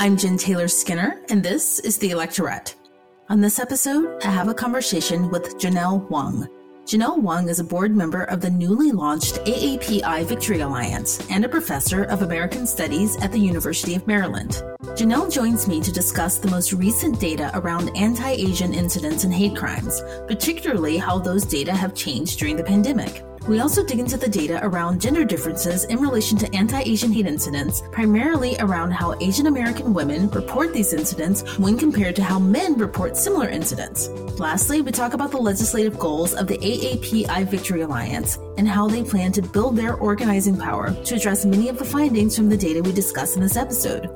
I'm Jen Taylor Skinner, and this is The Electorette. On this episode, I have a conversation with Janelle Wong. Janelle Wong is a board member of the newly launched AAPI Victory Alliance and a professor of American Studies at the University of Maryland. Janelle joins me to discuss the most recent data around anti Asian incidents and hate crimes, particularly how those data have changed during the pandemic. We also dig into the data around gender differences in relation to anti Asian hate incidents, primarily around how Asian American women report these incidents when compared to how men report similar incidents. Lastly, we talk about the legislative goals of the AAPI Victory Alliance and how they plan to build their organizing power to address many of the findings from the data we discuss in this episode.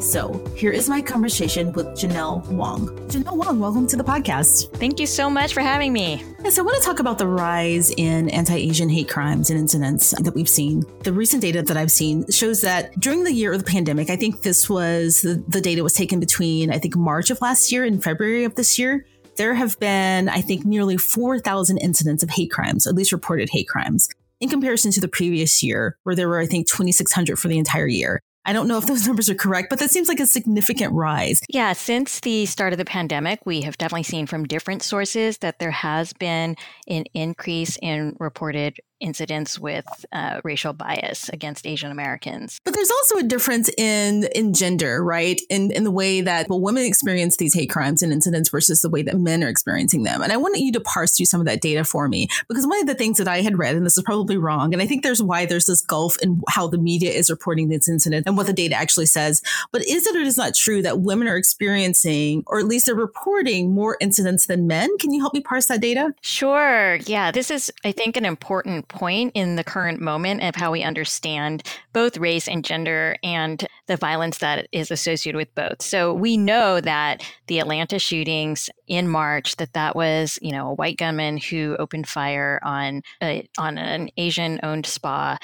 So, here is my conversation with Janelle Wong. Janelle Wong, welcome to the podcast. Thank you so much for having me. Yes, I want to talk about the rise in anti Asian hate crimes and incidents that we've seen. The recent data that I've seen shows that during the year of the pandemic, I think this was the, the data was taken between, I think, March of last year and February of this year there have been, I think, nearly 4,000 incidents of hate crimes, at least reported hate crimes, in comparison to the previous year, where there were, I think, 2,600 for the entire year. I don't know if those numbers are correct, but that seems like a significant rise. Yeah, since the start of the pandemic, we have definitely seen from different sources that there has been an increase in reported incidents with uh, racial bias against Asian Americans. But there's also a difference in in gender, right? In in the way that well, women experience these hate crimes and incidents versus the way that men are experiencing them. And I wanted you to parse through some of that data for me because one of the things that I had read, and this is probably wrong, and I think there's why there's this gulf in how the media is reporting this incident and what the data actually says. But is it or is not true that women are experiencing, or at least they're reporting more incidents than men? Can you help me parse that data? Sure. Yeah, this is I think an important point in the current moment of how we understand both race and gender and the violence that is associated with both. So we know that the Atlanta shootings in March that that was, you know, a white gunman who opened fire on a, on an Asian-owned spa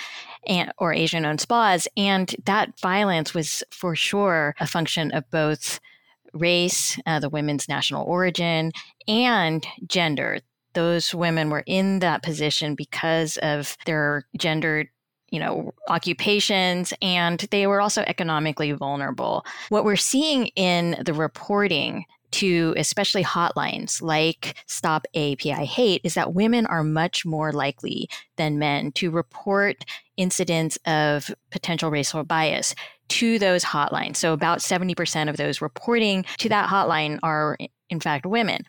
and, or Asian-owned spas and that violence was for sure a function of both race, uh, the women's national origin, and gender those women were in that position because of their gendered you know occupations and they were also economically vulnerable what we're seeing in the reporting to especially hotlines like Stop API Hate is that women are much more likely than men to report incidents of potential racial bias to those hotlines. So, about 70% of those reporting to that hotline are, in fact, women.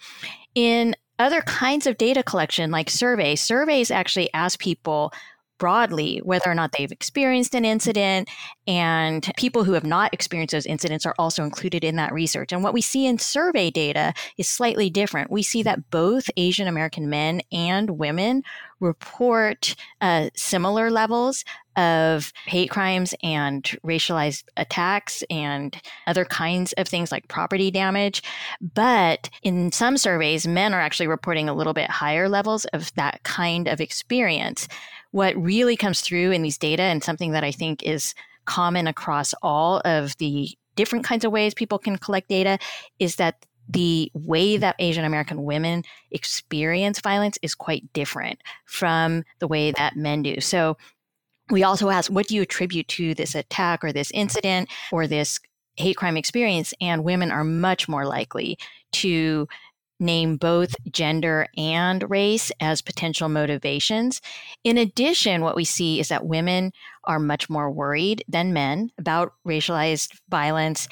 In other kinds of data collection like surveys. Surveys actually ask people broadly whether or not they've experienced an incident and people who have not experienced those incidents are also included in that research. And what we see in survey data is slightly different. We see that both asian american men and women report uh, similar levels of hate crimes and racialized attacks and other kinds of things like property damage. But in some surveys, men are actually reporting a little bit higher levels of that kind of experience. What really comes through in these data, and something that I think is common across all of the different kinds of ways people can collect data, is that the way that Asian American women experience violence is quite different from the way that men do. So we also ask, what do you attribute to this attack or this incident or this hate crime experience? And women are much more likely to name both gender and race as potential motivations. In addition, what we see is that women are much more worried than men about racialized violence.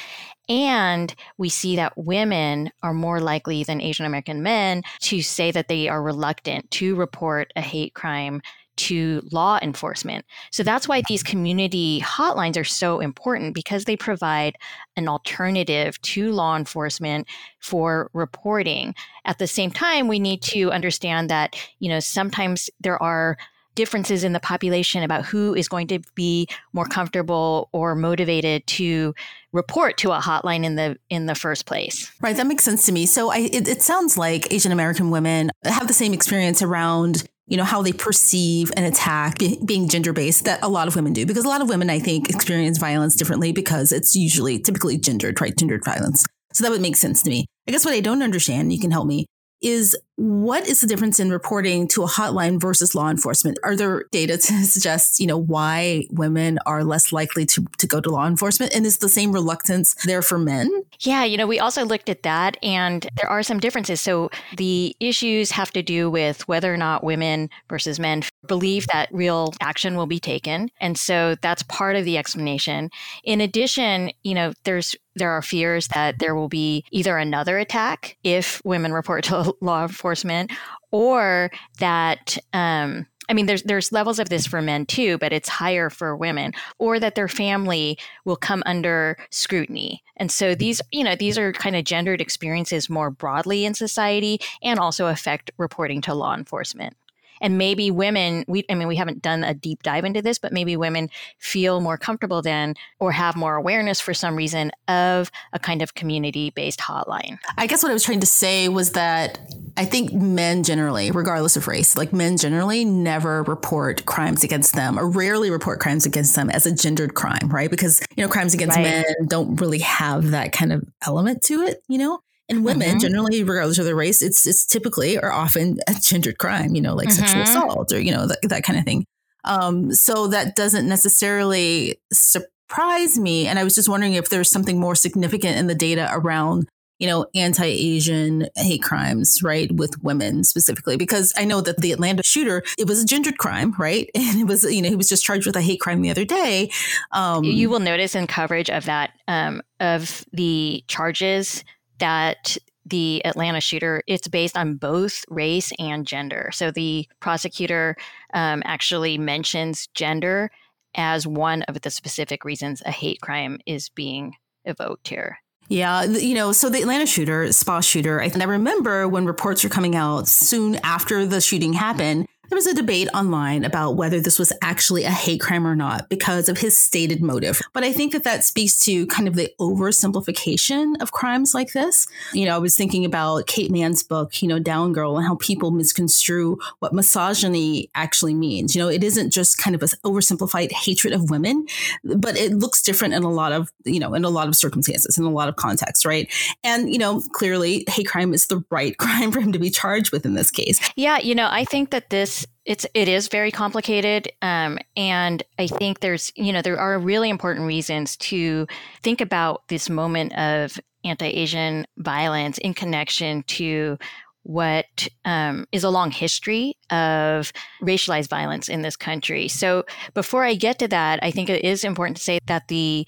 And we see that women are more likely than Asian American men to say that they are reluctant to report a hate crime to law enforcement. So that's why these community hotlines are so important because they provide an alternative to law enforcement for reporting. At the same time, we need to understand that, you know, sometimes there are differences in the population about who is going to be more comfortable or motivated to report to a hotline in the in the first place. Right, that makes sense to me. So I, it, it sounds like Asian American women have the same experience around you know, how they perceive an attack being gender based that a lot of women do. Because a lot of women, I think, experience violence differently because it's usually typically gendered, right? Gendered violence. So that would make sense to me. I guess what I don't understand, you can help me, is what is the difference in reporting to a hotline versus law enforcement? Are there data to suggest, you know, why women are less likely to, to go to law enforcement? And is the same reluctance there for men? Yeah, you know, we also looked at that and there are some differences. So the issues have to do with whether or not women versus men believe that real action will be taken. And so that's part of the explanation. In addition, you know, there's there are fears that there will be either another attack if women report to law enforcement or that um, I mean, there's there's levels of this for men too, but it's higher for women, or that their family will come under scrutiny. And so these, you know, these are kind of gendered experiences more broadly in society, and also affect reporting to law enforcement and maybe women we i mean we haven't done a deep dive into this but maybe women feel more comfortable then or have more awareness for some reason of a kind of community based hotline i guess what i was trying to say was that I think men generally, regardless of race, like men generally never report crimes against them or rarely report crimes against them as a gendered crime, right? Because, you know, crimes against right. men don't really have that kind of element to it, you know? And women, mm-hmm. generally, regardless of their race, it's it's typically or often a gendered crime, you know, like mm-hmm. sexual assault or you know that, that kind of thing. Um, so that doesn't necessarily surprise me. And I was just wondering if there's something more significant in the data around you know, anti Asian hate crimes, right, with women specifically, because I know that the Atlanta shooter, it was a gendered crime, right? And it was, you know, he was just charged with a hate crime the other day. Um, you will notice in coverage of that, um, of the charges that the Atlanta shooter, it's based on both race and gender. So the prosecutor um, actually mentions gender as one of the specific reasons a hate crime is being evoked here. Yeah, you know, so the Atlanta shooter, spa shooter, I, I remember when reports were coming out soon after the shooting happened there was a debate online about whether this was actually a hate crime or not because of his stated motive. But I think that that speaks to kind of the oversimplification of crimes like this. You know, I was thinking about Kate Manne's book, you know, Down Girl, and how people misconstrue what misogyny actually means. You know, it isn't just kind of an oversimplified hatred of women, but it looks different in a lot of, you know, in a lot of circumstances, in a lot of contexts, right? And, you know, clearly hate crime is the right crime for him to be charged with in this case. Yeah, you know, I think that this it's it is very complicated um, and i think there's you know there are really important reasons to think about this moment of anti-asian violence in connection to what um, is a long history of racialized violence in this country. So before i get to that i think it is important to say that the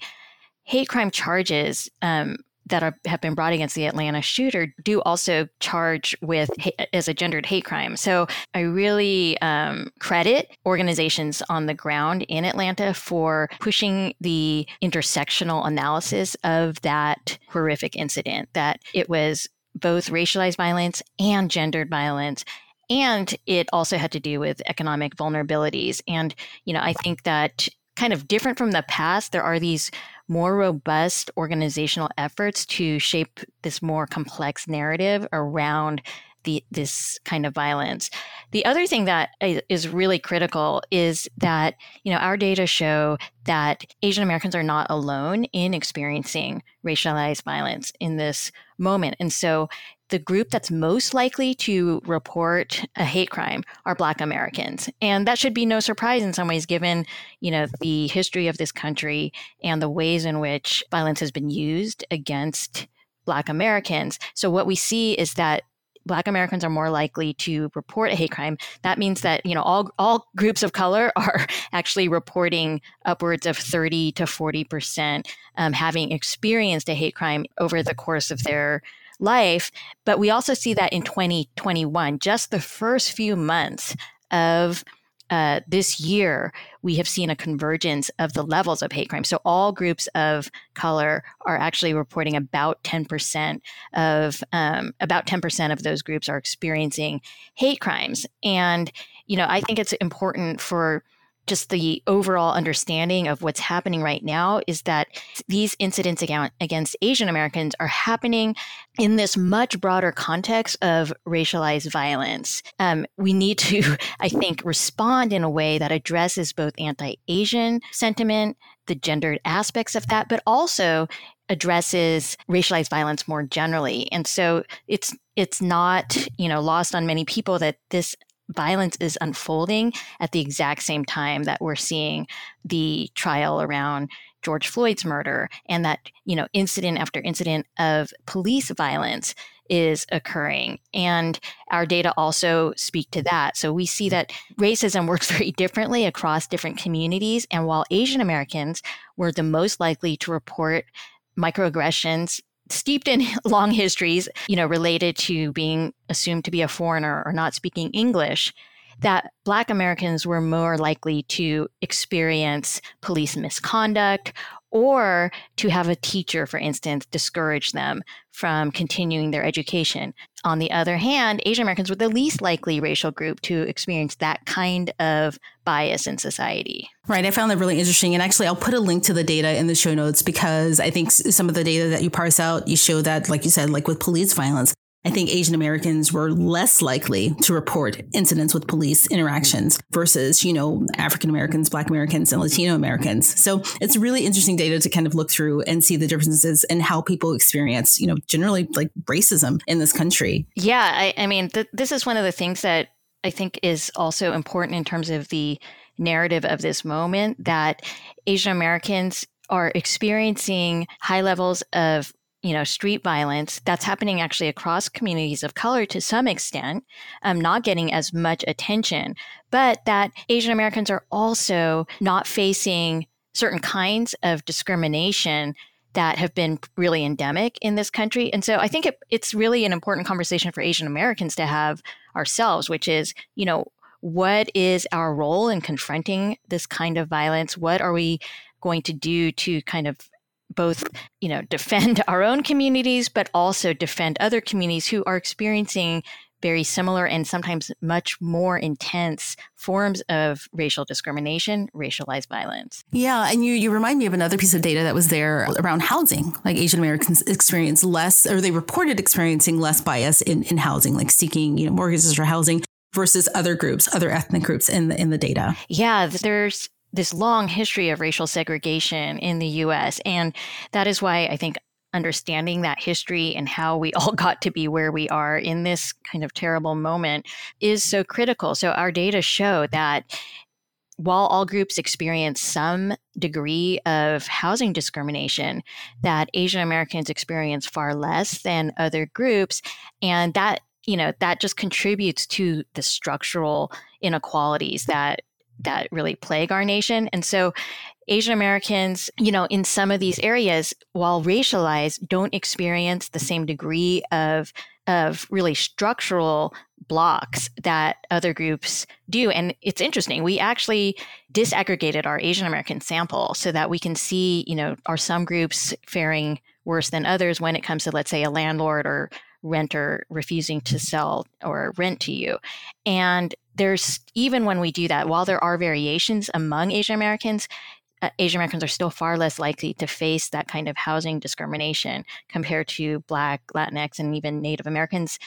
hate crime charges um, that are, have been brought against the Atlanta shooter do also charge with as a gendered hate crime. So I really um, credit organizations on the ground in Atlanta for pushing the intersectional analysis of that horrific incident. That it was both racialized violence and gendered violence and it also had to do with economic vulnerabilities and you know i think that kind of different from the past there are these more robust organizational efforts to shape this more complex narrative around the, this kind of violence. The other thing that is really critical is that you know our data show that Asian Americans are not alone in experiencing racialized violence in this moment, and so the group that's most likely to report a hate crime are black americans. And that should be no surprise in some ways given you know the history of this country and the ways in which violence has been used against black americans. So what we see is that black americans are more likely to report a hate crime that means that you know all all groups of color are actually reporting upwards of 30 to 40 percent um, having experienced a hate crime over the course of their life. But we also see that in 2021, just the first few months of uh, this year, we have seen a convergence of the levels of hate crime. So all groups of color are actually reporting about 10% of um, about 10% of those groups are experiencing hate crimes. And you know, I think it's important for just the overall understanding of what's happening right now is that these incidents against Asian Americans are happening in this much broader context of racialized violence. Um, we need to, I think, respond in a way that addresses both anti Asian sentiment the gendered aspects of that, but also addresses racialized violence more generally. And so it's it's not, you know, lost on many people that this violence is unfolding at the exact same time that we're seeing the trial around George Floyd's murder and that, you know, incident after incident of police violence is occurring. And our data also speak to that. So we see that racism works very differently across different communities. And while Asian Americans were the most likely to report microaggressions steeped in long histories, you know, related to being assumed to be a foreigner or not speaking English, that Black Americans were more likely to experience police misconduct or to have a teacher, for instance, discourage them from continuing their education. On the other hand, Asian Americans were the least likely racial group to experience that kind of bias in society. Right. I found that really interesting. And actually, I'll put a link to the data in the show notes because I think some of the data that you parse out, you show that, like you said, like with police violence, I think Asian Americans were less likely to report incidents with police interactions versus, you know, African Americans, Black Americans, and Latino Americans. So it's really interesting data to kind of look through and see the differences and how people experience, you know, generally like racism in this country. Yeah. I, I mean, th- this is one of the things that I think is also important in terms of the narrative of this moment that Asian Americans are experiencing high levels of you know, street violence that's happening actually across communities of color to some extent, um, not getting as much attention, but that Asian Americans are also not facing certain kinds of discrimination that have been really endemic in this country. And so I think it, it's really an important conversation for Asian Americans to have ourselves, which is, you know, what is our role in confronting this kind of violence? What are we going to do to kind of both you know defend our own communities but also defend other communities who are experiencing very similar and sometimes much more intense forms of racial discrimination, racialized violence. Yeah, and you you remind me of another piece of data that was there around housing. Like Asian Americans experience less or they reported experiencing less bias in, in housing, like seeking, you know, mortgages for housing versus other groups, other ethnic groups in the in the data. Yeah, there's this long history of racial segregation in the US. And that is why I think understanding that history and how we all got to be where we are in this kind of terrible moment is so critical. So, our data show that while all groups experience some degree of housing discrimination, that Asian Americans experience far less than other groups. And that you know that just contributes to the structural inequalities that that really plague our nation. And so Asian Americans, you know, in some of these areas, while racialized, don't experience the same degree of of really structural blocks that other groups do. And it's interesting. We actually disaggregated our Asian American sample so that we can see, you know, are some groups faring worse than others when it comes to, let's say, a landlord or renter refusing to sell or rent to you. And there's even when we do that, while there are variations among Asian Americans, uh, Asian Americans are still far less likely to face that kind of housing discrimination compared to Black, Latinx, and even Native Americans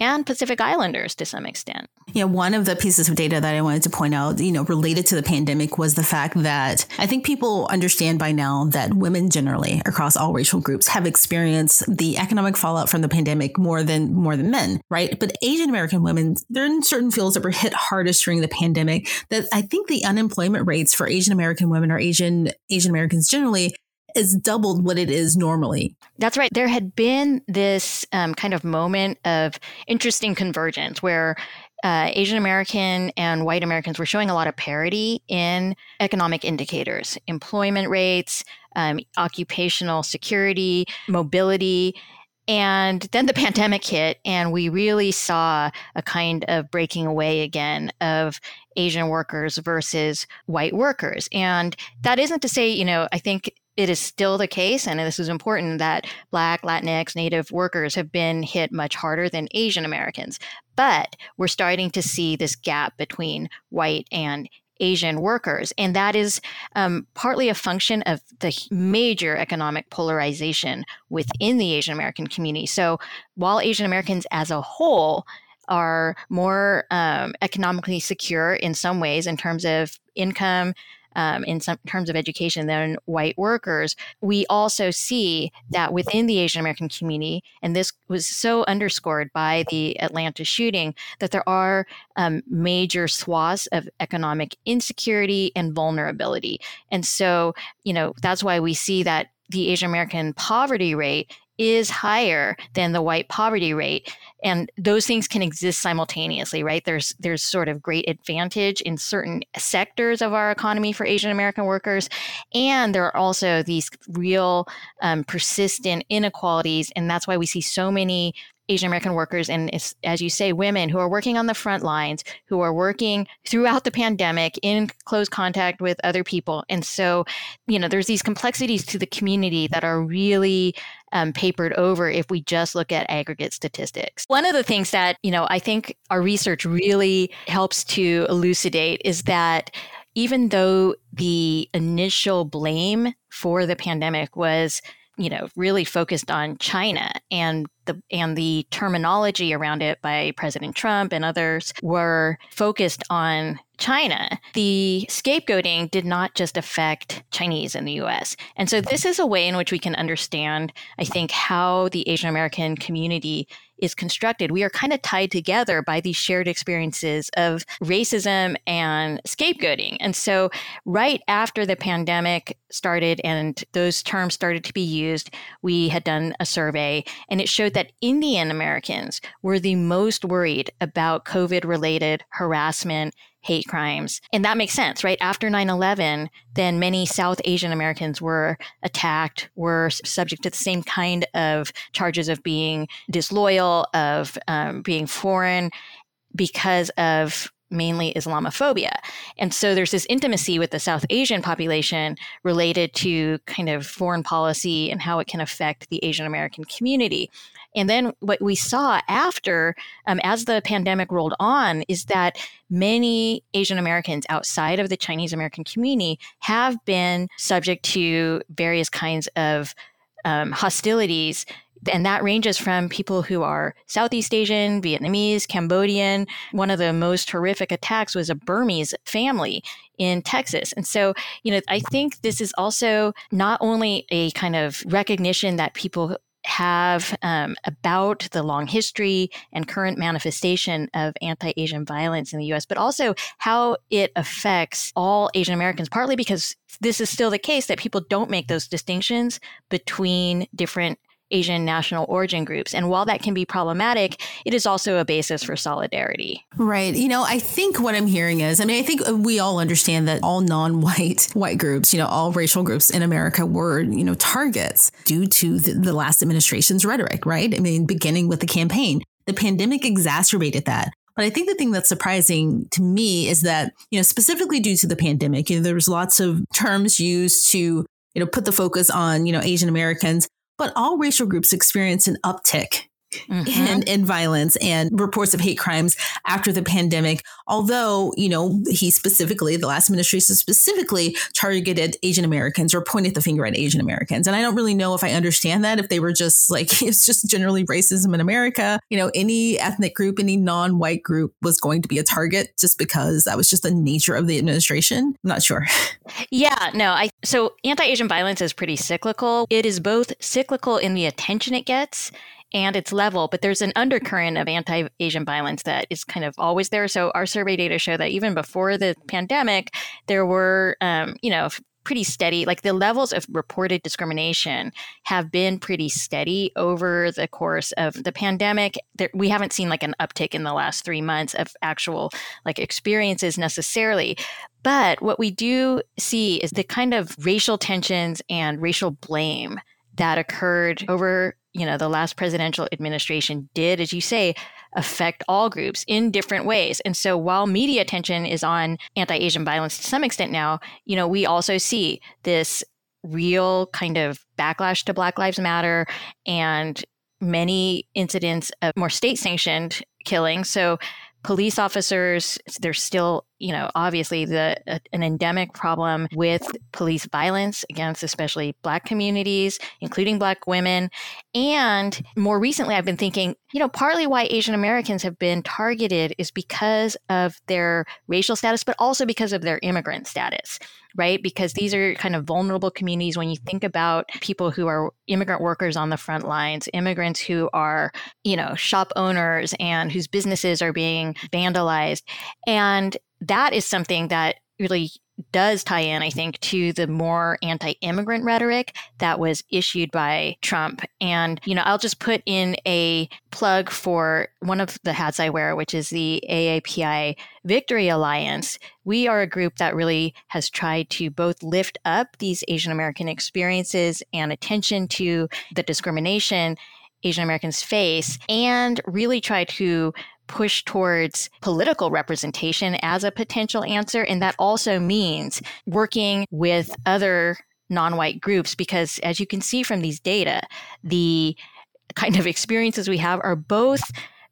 and Pacific Islanders to some extent. Yeah, one of the pieces of data that I wanted to point out, you know, related to the pandemic was the fact that I think people understand by now that women generally across all racial groups have experienced the economic fallout from the pandemic more than more than men, right? But Asian American women, they're in certain fields that were hit hardest during the pandemic. That I think the unemployment rates for Asian American women or Asian Asian Americans generally is doubled what it is normally. That's right. There had been this um, kind of moment of interesting convergence where uh, Asian American and white Americans were showing a lot of parity in economic indicators, employment rates, um, occupational security, mobility. And then the pandemic hit, and we really saw a kind of breaking away again of Asian workers versus white workers. And that isn't to say, you know, I think it is still the case, and this is important, that Black, Latinx, Native workers have been hit much harder than Asian Americans. But we're starting to see this gap between white and Asian workers. And that is um, partly a function of the major economic polarization within the Asian American community. So while Asian Americans as a whole are more um, economically secure in some ways in terms of income, um, in some terms of education than white workers, we also see that within the Asian American community, and this was so underscored by the Atlanta shooting, that there are um, major swaths of economic insecurity and vulnerability. And so, you know, that's why we see that the Asian American poverty rate is higher than the white poverty rate and those things can exist simultaneously right? There's there's sort of great advantage in certain sectors of our economy for asian american workers and there are also these real um, persistent inequalities and that's why we see so many Asian American workers and, as you say, women who are working on the front lines, who are working throughout the pandemic in close contact with other people. And so, you know, there's these complexities to the community that are really um, papered over if we just look at aggregate statistics. One of the things that, you know, I think our research really helps to elucidate is that even though the initial blame for the pandemic was you know really focused on China and the and the terminology around it by President Trump and others were focused on China. The scapegoating did not just affect Chinese in the US. And so this is a way in which we can understand I think how the Asian American community is constructed, we are kind of tied together by these shared experiences of racism and scapegoating. And so, right after the pandemic started and those terms started to be used, we had done a survey and it showed that Indian Americans were the most worried about COVID related harassment hate crimes. And that makes sense, right? After 9 11, then many South Asian Americans were attacked, were subject to the same kind of charges of being disloyal, of um, being foreign because of mainly Islamophobia. And so there's this intimacy with the South Asian population related to kind of foreign policy and how it can affect the Asian American community. And then what we saw after, um, as the pandemic rolled on, is that many Asian Americans outside of the Chinese American community have been subject to various kinds of um, hostilities and that ranges from people who are Southeast Asian, Vietnamese, Cambodian. One of the most horrific attacks was a Burmese family in Texas. And so, you know, I think this is also not only a kind of recognition that people have um, about the long history and current manifestation of anti Asian violence in the US, but also how it affects all Asian Americans, partly because this is still the case that people don't make those distinctions between different Asian national origin groups. And while that can be problematic, it is also a basis for solidarity. Right. You know, I think what I'm hearing is, I mean, I think we all understand that all non-white white groups, you know, all racial groups in America were, you know, targets due to the, the last administration's rhetoric, right? I mean, beginning with the campaign. The pandemic exacerbated that. But I think the thing that's surprising to me is that, you know, specifically due to the pandemic, you know, there was lots of terms used to, you know, put the focus on, you know, Asian Americans. But all racial groups experience an uptick mm-hmm. and in violence and reports of hate crimes after the pandemic. Although, you know, he specifically, the last administration specifically targeted Asian Americans or pointed the finger at Asian Americans. And I don't really know if I understand that, if they were just like, it's just generally racism in America. You know, any ethnic group, any non white group was going to be a target just because that was just the nature of the administration. I'm not sure. Yeah, no, I so anti-Asian violence is pretty cyclical. It is both cyclical in the attention it gets and its level, but there's an undercurrent of anti Asian violence that is kind of always there. So our survey data show that even before the pandemic, there were, um, you know, pretty steady. Like the levels of reported discrimination have been pretty steady over the course of the pandemic. There, we haven't seen like an uptick in the last three months of actual like experiences necessarily. But what we do see is the kind of racial tensions and racial blame that occurred over you know the last presidential administration did as you say affect all groups in different ways. And so while media attention is on anti-asian violence to some extent now you know we also see this real kind of backlash to black lives matter and many incidents of more state sanctioned killing so police officers there's still you know, obviously the uh, an endemic problem with police violence against especially black communities, including black women. And more recently I've been thinking, you know, partly why Asian Americans have been targeted is because of their racial status, but also because of their immigrant status right? Because these are kind of vulnerable communities when you think about people who are immigrant workers on the front lines, immigrants who are, you know, shop owners and whose businesses are being vandalized. And that is something that really does tie in, I think, to the more anti immigrant rhetoric that was issued by Trump. And, you know, I'll just put in a plug for one of the hats I wear, which is the AAPI Victory Alliance. We are a group that really has tried to both lift up these Asian American experiences and attention to the discrimination Asian Americans face and really try to push towards political representation as a potential answer. And that also means working with other non white groups, because as you can see from these data, the kind of experiences we have are both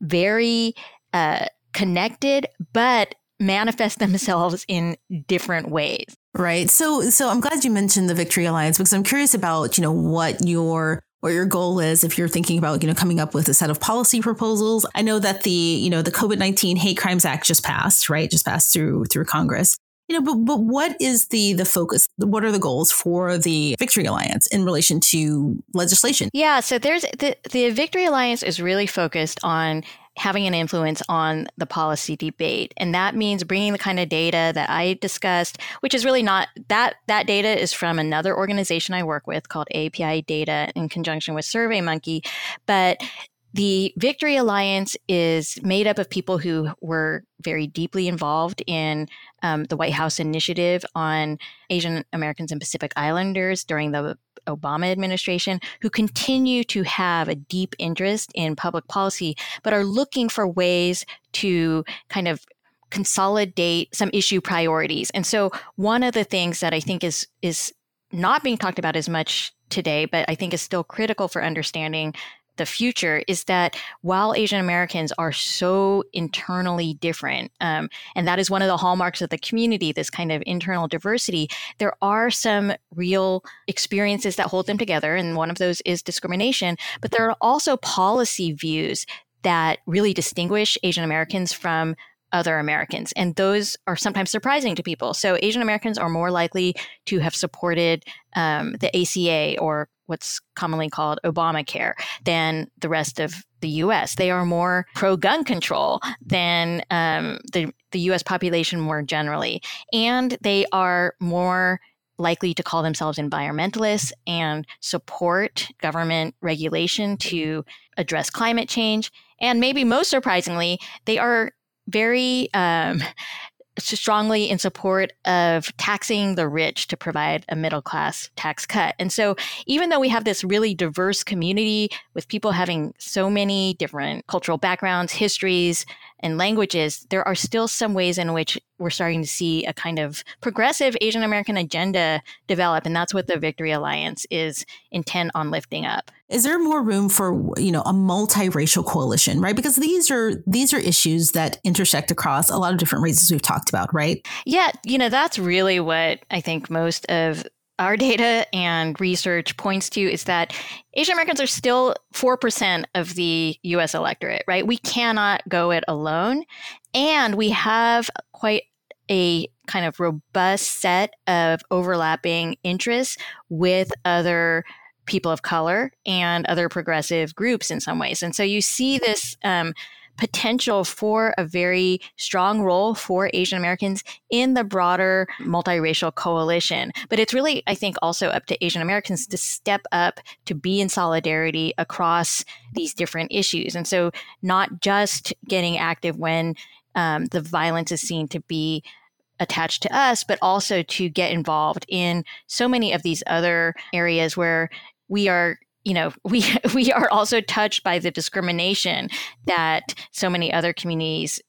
very uh, connected, but manifest themselves in different ways. Right. So so I'm glad you mentioned the Victory Alliance because I'm curious about, you know, what your what your goal is if you're thinking about you know coming up with a set of policy proposals. I know that the you know the covid-19 hate crimes act just passed right? Just passed through through congress. You know but but what is the the focus what are the goals for the victory alliance in relation to legislation? Yeah so there's the, the victory alliance is really focused on having an influence on the policy debate. And that means bringing the kind of data that I discussed, which is really not that that data is from another organization I work with called API Data in conjunction with SurveyMonkey, but the Victory Alliance is made up of people who were very deeply involved in um, the White House initiative on Asian Americans and Pacific Islanders during the Obama administration who continue to have a deep interest in public policy, but are looking for ways to kind of consolidate some issue priorities. And so one of the things that I think is is not being talked about as much today, but I think is still critical for understanding the future is that while Asian Americans are so internally different, um, and that is one of the hallmarks of the community, this kind of internal diversity, there are some real experiences that hold them together. And one of those is discrimination. But there are also policy views that really distinguish Asian Americans from other Americans. And those are sometimes surprising to people. So Asian Americans are more likely to have supported um, the ACA or what's commonly called Obamacare than the rest of the US. They are more pro gun control than um, the, the US population more generally. And they are more likely to call themselves environmentalists and support government regulation to address climate change. And maybe most surprisingly, they are very um, strongly in support of taxing the rich to provide a middle class tax cut. And so, even though we have this really diverse community with people having so many different cultural backgrounds, histories, and languages, there are still some ways in which we're starting to see a kind of progressive Asian American agenda develop. And that's what the Victory Alliance is intent on lifting up. Is there more room for, you know, a multiracial coalition, right? Because these are these are issues that intersect across a lot of different races we've talked about, right? Yeah, you know, that's really what I think most of our data and research points to is that Asian Americans are still 4% of the US electorate, right? We cannot go it alone. And we have quite a kind of robust set of overlapping interests with other people of color and other progressive groups in some ways. And so you see this um, potential for a very strong role for Asian Americans in the broader multiracial coalition. But it's really, I think, also up to Asian Americans to step up to be in solidarity across these different issues. And so, not just getting active when um, the violence is seen to be attached to us, but also to get involved in so many of these other areas where we are you know we we are also touched by the discrimination that so many other communities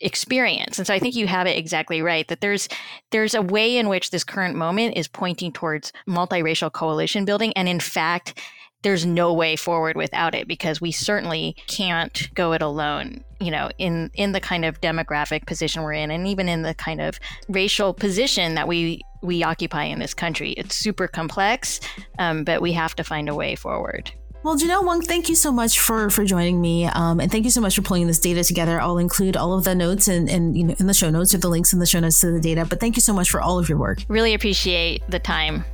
experience. And so i think you have it exactly right that there's there's a way in which this current moment is pointing towards multiracial coalition building. And in fact there's no way forward without it because we certainly can't go it alone you know in in the kind of demographic position we're in and even in the kind of racial position that we we occupy in this country it's super complex um, but we have to find a way forward well, Janelle Wong, thank you so much for for joining me, um, and thank you so much for pulling this data together. I'll include all of the notes and, and you know in the show notes or the links in the show notes to the data. But thank you so much for all of your work. Really appreciate the time.